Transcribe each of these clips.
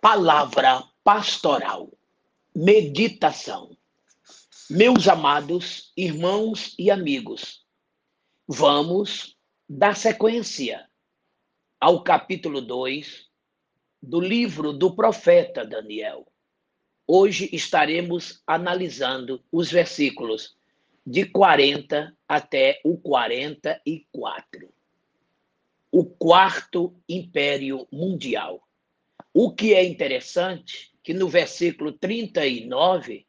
Palavra pastoral. Meditação. Meus amados irmãos e amigos, vamos dar sequência ao capítulo 2 do livro do profeta Daniel. Hoje estaremos analisando os versículos de 40 até o 44. O quarto império mundial. O que é interessante que no versículo 39,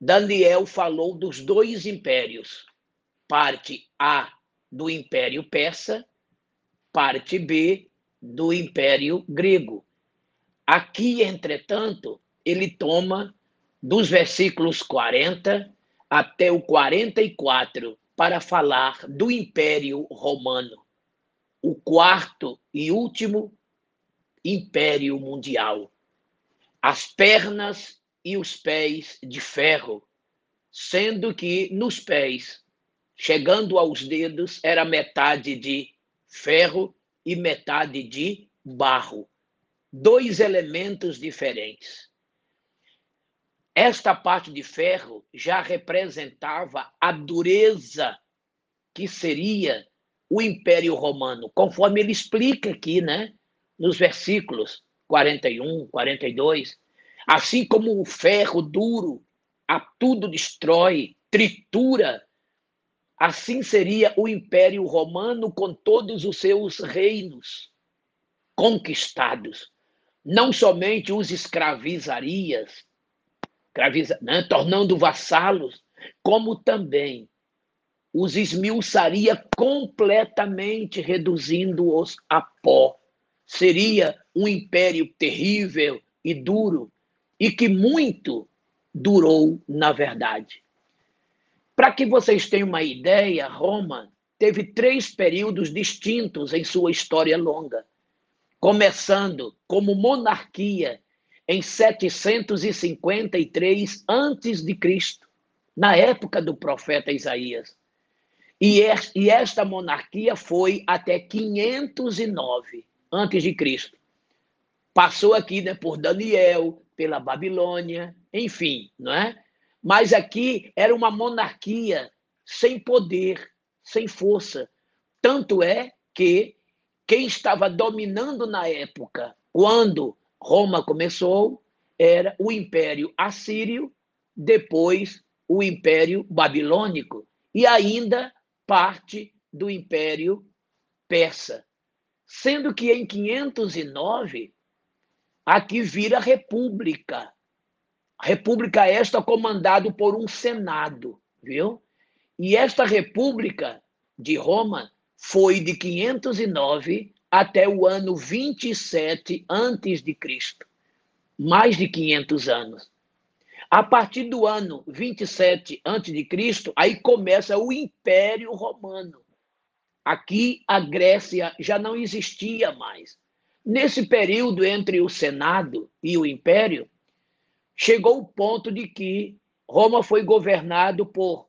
Daniel falou dos dois impérios, parte A do Império Persa, parte B do Império Grego. Aqui, entretanto, ele toma dos versículos 40 até o 44 para falar do Império Romano, o quarto e último império mundial. As pernas e os pés de ferro, sendo que nos pés, chegando aos dedos, era metade de ferro e metade de barro. Dois elementos diferentes. Esta parte de ferro já representava a dureza que seria o Império Romano, conforme ele explica aqui, né? Nos versículos 41, 42. Assim como o ferro duro a tudo destrói, tritura, assim seria o Império Romano com todos os seus reinos conquistados. Não somente os escravizaria, escraviza, né, tornando vassalos, como também os esmiuçaria completamente, reduzindo-os a pó seria um império terrível e duro, e que muito durou na verdade. Para que vocês tenham uma ideia, Roma teve três períodos distintos em sua história longa, começando como monarquia em 753 antes de Cristo, na época do profeta Isaías. E esta monarquia foi até 509 antes de Cristo. Passou aqui né, por Daniel, pela Babilônia, enfim, não é? Mas aqui era uma monarquia sem poder, sem força. Tanto é que quem estava dominando na época, quando Roma começou, era o Império Assírio, depois o Império Babilônico e ainda parte do Império Persa sendo que em 509 aqui vira república. República esta comandado por um senado, viu? E esta república de Roma foi de 509 até o ano 27 antes de Cristo. Mais de 500 anos. A partir do ano 27 antes de Cristo, aí começa o Império Romano. Aqui a Grécia já não existia mais. Nesse período entre o Senado e o Império, chegou o ponto de que Roma foi governado por,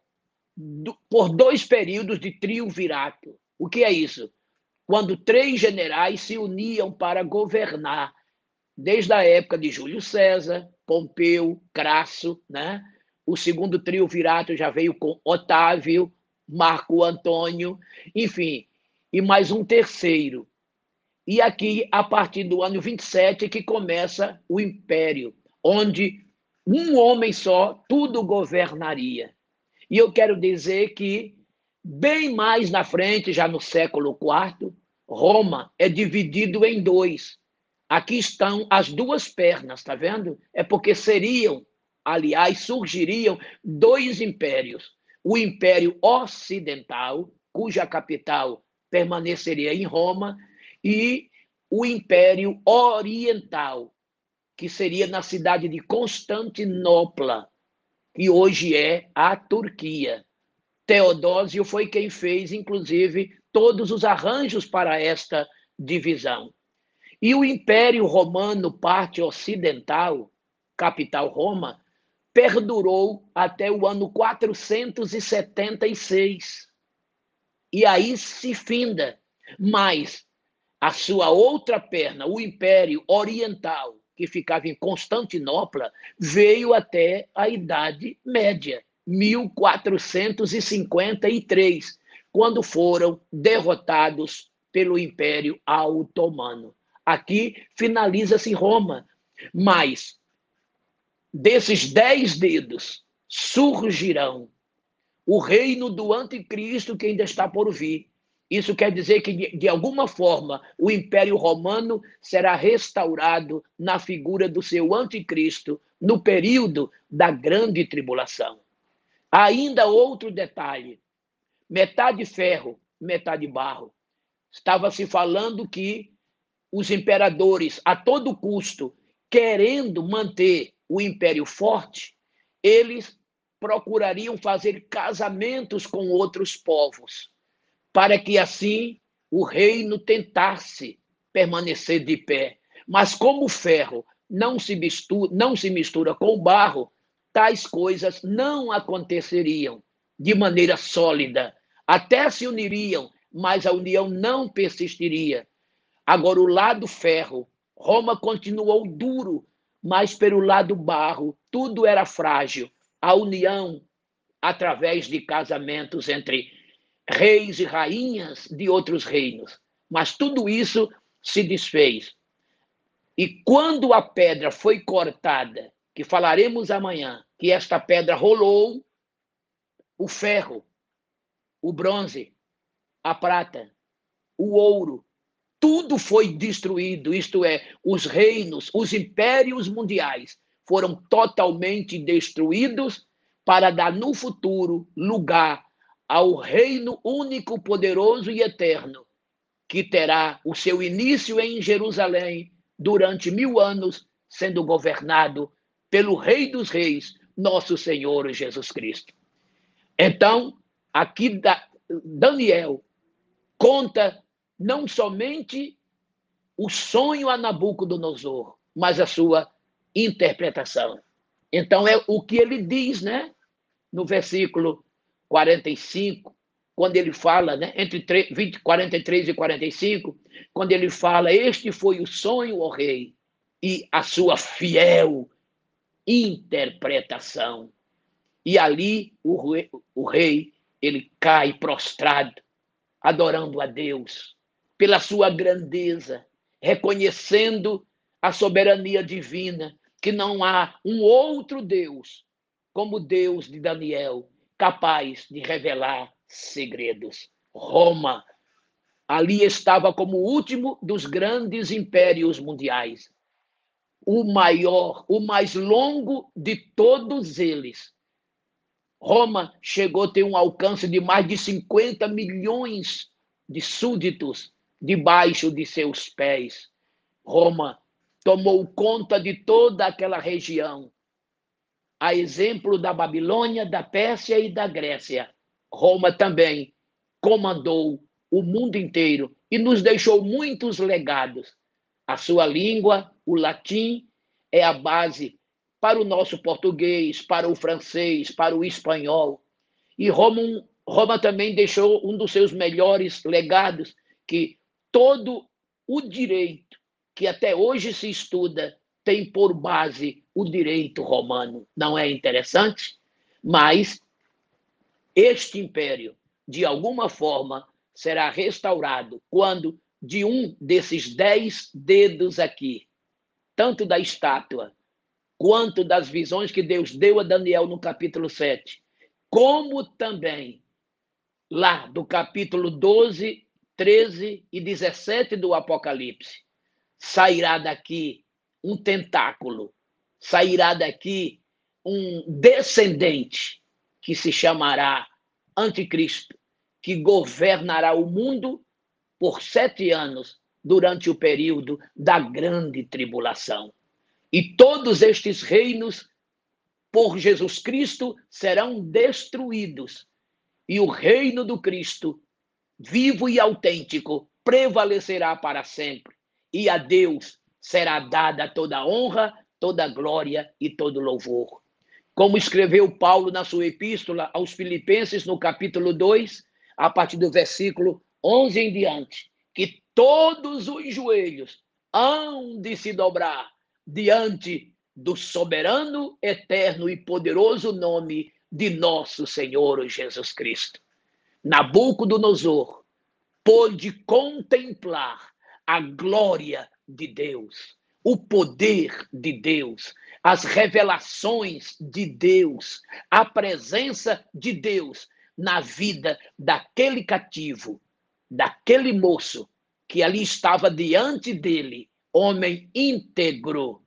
por dois períodos de triunvirato. O que é isso? Quando três generais se uniam para governar, desde a época de Júlio César, Pompeu, Crasso, né? O segundo triunvirato já veio com Otávio, Marco Antônio, enfim, e mais um terceiro. E aqui, a partir do ano 27, é que começa o império, onde um homem só tudo governaria. E eu quero dizer que, bem mais na frente, já no século IV, Roma é dividido em dois. Aqui estão as duas pernas, tá vendo? É porque seriam, aliás, surgiriam dois impérios o Império Ocidental, cuja capital permaneceria em Roma, e o Império Oriental, que seria na cidade de Constantinopla, que hoje é a Turquia. Teodósio foi quem fez, inclusive, todos os arranjos para esta divisão. E o Império Romano, parte ocidental, capital Roma, perdurou até o ano 476. E aí se finda. Mas a sua outra perna, o Império Oriental, que ficava em Constantinopla, veio até a Idade Média, 1453, quando foram derrotados pelo Império Otomano. Aqui finaliza-se Roma, mas desses dez dedos surgirão o reino do anticristo que ainda está por vir. Isso quer dizer que, de, de, alguma forma, o Império Romano será restaurado na figura do seu anticristo no período da grande tribulação. Ainda outro detalhe: metade ferro, metade barro. Estava se falando que os imperadores, a todo custo, querendo manter o império forte, eles procurariam fazer casamentos com outros povos, para que assim o reino tentasse permanecer de pé. Mas como o ferro não se mistura, não se mistura com o barro, tais coisas não aconteceriam de maneira sólida. Até se uniriam, mas a união não persistiria. Agora, o lado ferro, Roma continuou duro, mas pelo lado barro, tudo era frágil a união através de casamentos entre reis e rainhas de outros reinos. Mas tudo isso se desfez. E quando a pedra foi cortada, que falaremos amanhã, que esta pedra rolou, o ferro, o bronze, a prata, o ouro, tudo foi destruído, isto é, os reinos, os impérios mundiais foram totalmente destruídos para dar no futuro lugar ao reino único, poderoso e eterno, que terá o seu início em Jerusalém durante mil anos, sendo governado pelo Rei dos Reis, nosso Senhor Jesus Cristo. Então, aqui Daniel conta não somente o sonho a Nabucodonosor, mas a sua interpretação. Então, é o que ele diz, né? No versículo 45, quando ele fala, né? Entre 20, 43 e 45, quando ele fala: Este foi o sonho, ó rei, e a sua fiel interpretação. E ali o rei, o rei ele cai prostrado, adorando a Deus pela sua grandeza, reconhecendo a soberania divina, que não há um outro Deus como Deus de Daniel, capaz de revelar segredos. Roma, ali estava como o último dos grandes impérios mundiais, o maior, o mais longo de todos eles. Roma chegou a ter um alcance de mais de 50 milhões de súditos debaixo de seus pés. Roma tomou conta de toda aquela região. A exemplo da Babilônia, da Pérsia e da Grécia, Roma também comandou o mundo inteiro e nos deixou muitos legados. A sua língua, o latim, é a base para o nosso português, para o francês, para o espanhol. E Roma, Roma também deixou um dos seus melhores legados, que todo o direito que até hoje se estuda tem por base o direito romano. Não é interessante? Mas este império, de alguma forma, será restaurado quando de um desses dez dedos aqui, tanto da estátua quanto das visões que Deus deu a Daniel no capítulo 7, como também lá do capítulo 12, 13 e 17 do Apocalipse, sairá daqui um tentáculo, sairá daqui um descendente que se chamará Anticristo, que governará o mundo por sete anos durante o período da grande tribulação. E todos estes reinos, por Jesus Cristo, serão destruídos. E o reino do Cristo, vivo e autêntico, prevalecerá para sempre e a Deus será dada toda honra, toda glória e todo louvor. Como escreveu Paulo na sua epístola aos Filipenses, no capítulo 2, a partir do versículo 11 em diante, que todos os joelhos hão de se dobrar diante do soberano, eterno e poderoso nome de nosso Senhor Jesus Cristo. Nabucodonosor pôde contemplar a glória de Deus, o poder de Deus, as revelações de Deus, a presença de Deus na vida daquele cativo, daquele moço que ali estava diante dele, homem íntegro,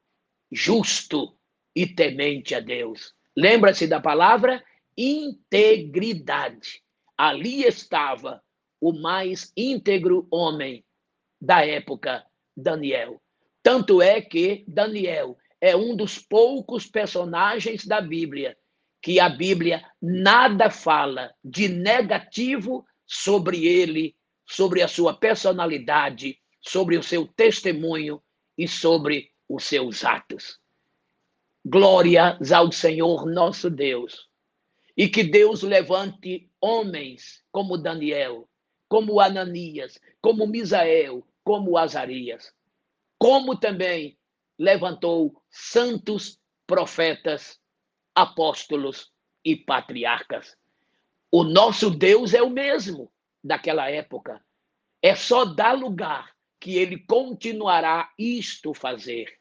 justo e temente a Deus. Lembra-se da palavra integridade. Ali estava o mais íntegro homem da época, Daniel. Tanto é que Daniel é um dos poucos personagens da Bíblia que a Bíblia nada fala de negativo sobre ele, sobre a sua personalidade, sobre o seu testemunho e sobre os seus atos. Glórias ao Senhor nosso Deus. E que Deus levante homens como Daniel, como Ananias, como Misael, como Azarias, como também levantou santos profetas apóstolos e patriarcas. O nosso Deus é o mesmo daquela época. É só dar lugar que ele continuará isto fazer.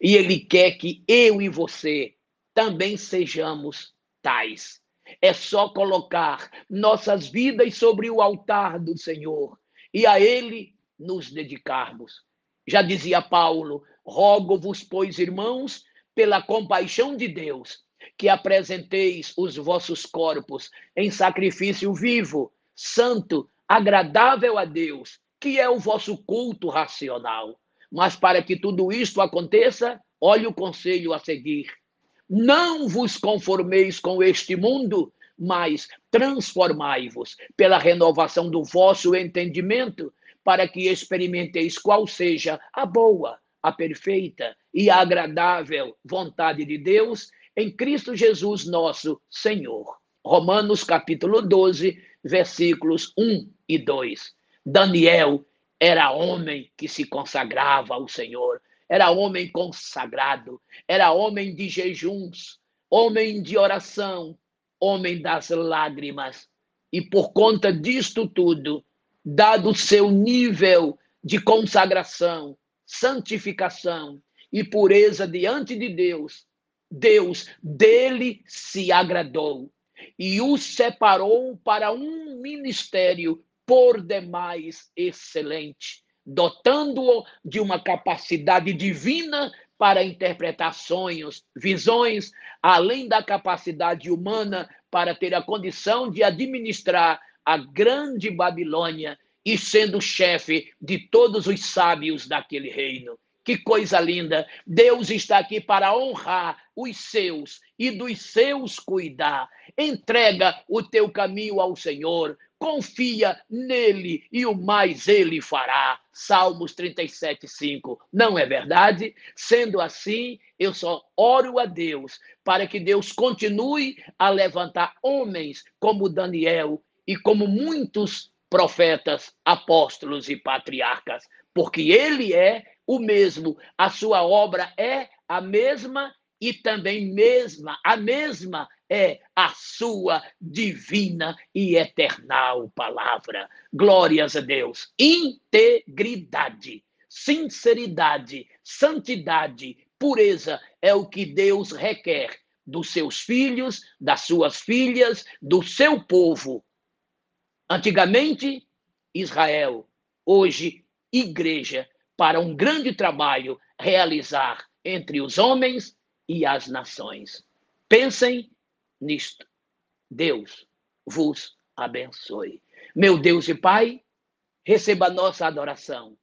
E ele quer que eu e você também sejamos tais. É só colocar nossas vidas sobre o altar do Senhor e a ele nos dedicarmos. Já dizia Paulo: rogo-vos, pois, irmãos, pela compaixão de Deus, que apresenteis os vossos corpos em sacrifício vivo, santo, agradável a Deus, que é o vosso culto racional. Mas para que tudo isto aconteça, olhe o conselho a seguir. Não vos conformeis com este mundo, mas transformai-vos pela renovação do vosso entendimento, para que experimenteis qual seja a boa, a perfeita e a agradável vontade de Deus em Cristo Jesus, nosso Senhor. Romanos capítulo 12, versículos 1 e 2. Daniel era homem que se consagrava ao Senhor, era homem consagrado, era homem de jejuns, homem de oração, homem das lágrimas. E por conta disto tudo, dado o seu nível de consagração, santificação e pureza diante de Deus, Deus dele se agradou e o separou para um ministério por demais excelente, dotando-o de uma capacidade divina para interpretar sonhos, visões, além da capacidade humana para ter a condição de administrar a grande Babilônia e sendo chefe de todos os sábios daquele reino. Que coisa linda! Deus está aqui para honrar os seus e dos seus cuidar. Entrega o teu caminho ao Senhor, confia nele e o mais ele fará. Salmos 37, 5. Não é verdade? Sendo assim, eu só oro a Deus para que Deus continue a levantar homens como Daniel e como muitos profetas, apóstolos e patriarcas, porque ele é o mesmo, a sua obra é a mesma e também mesma, a mesma é a sua divina e eternal palavra. Glórias a Deus. Integridade, sinceridade, santidade, pureza é o que Deus requer dos seus filhos, das suas filhas, do seu povo. Antigamente, Israel, hoje, igreja para um grande trabalho realizar entre os homens e as nações. Pensem nisto. Deus vos abençoe. Meu Deus e Pai, receba a nossa adoração,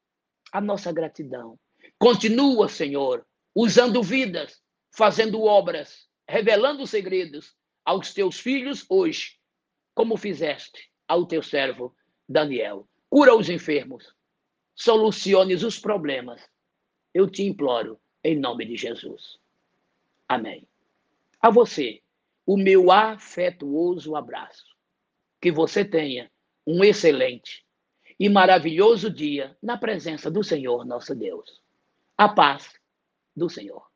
a nossa gratidão. Continua, Senhor, usando vidas, fazendo obras, revelando segredos aos teus filhos hoje, como fizeste ao teu servo Daniel. Cura os enfermos, soluciones os problemas. Eu te imploro, em nome de Jesus. Amém. A você, o meu afetuoso abraço. Que você tenha um excelente e maravilhoso dia na presença do Senhor nosso Deus. A paz do Senhor.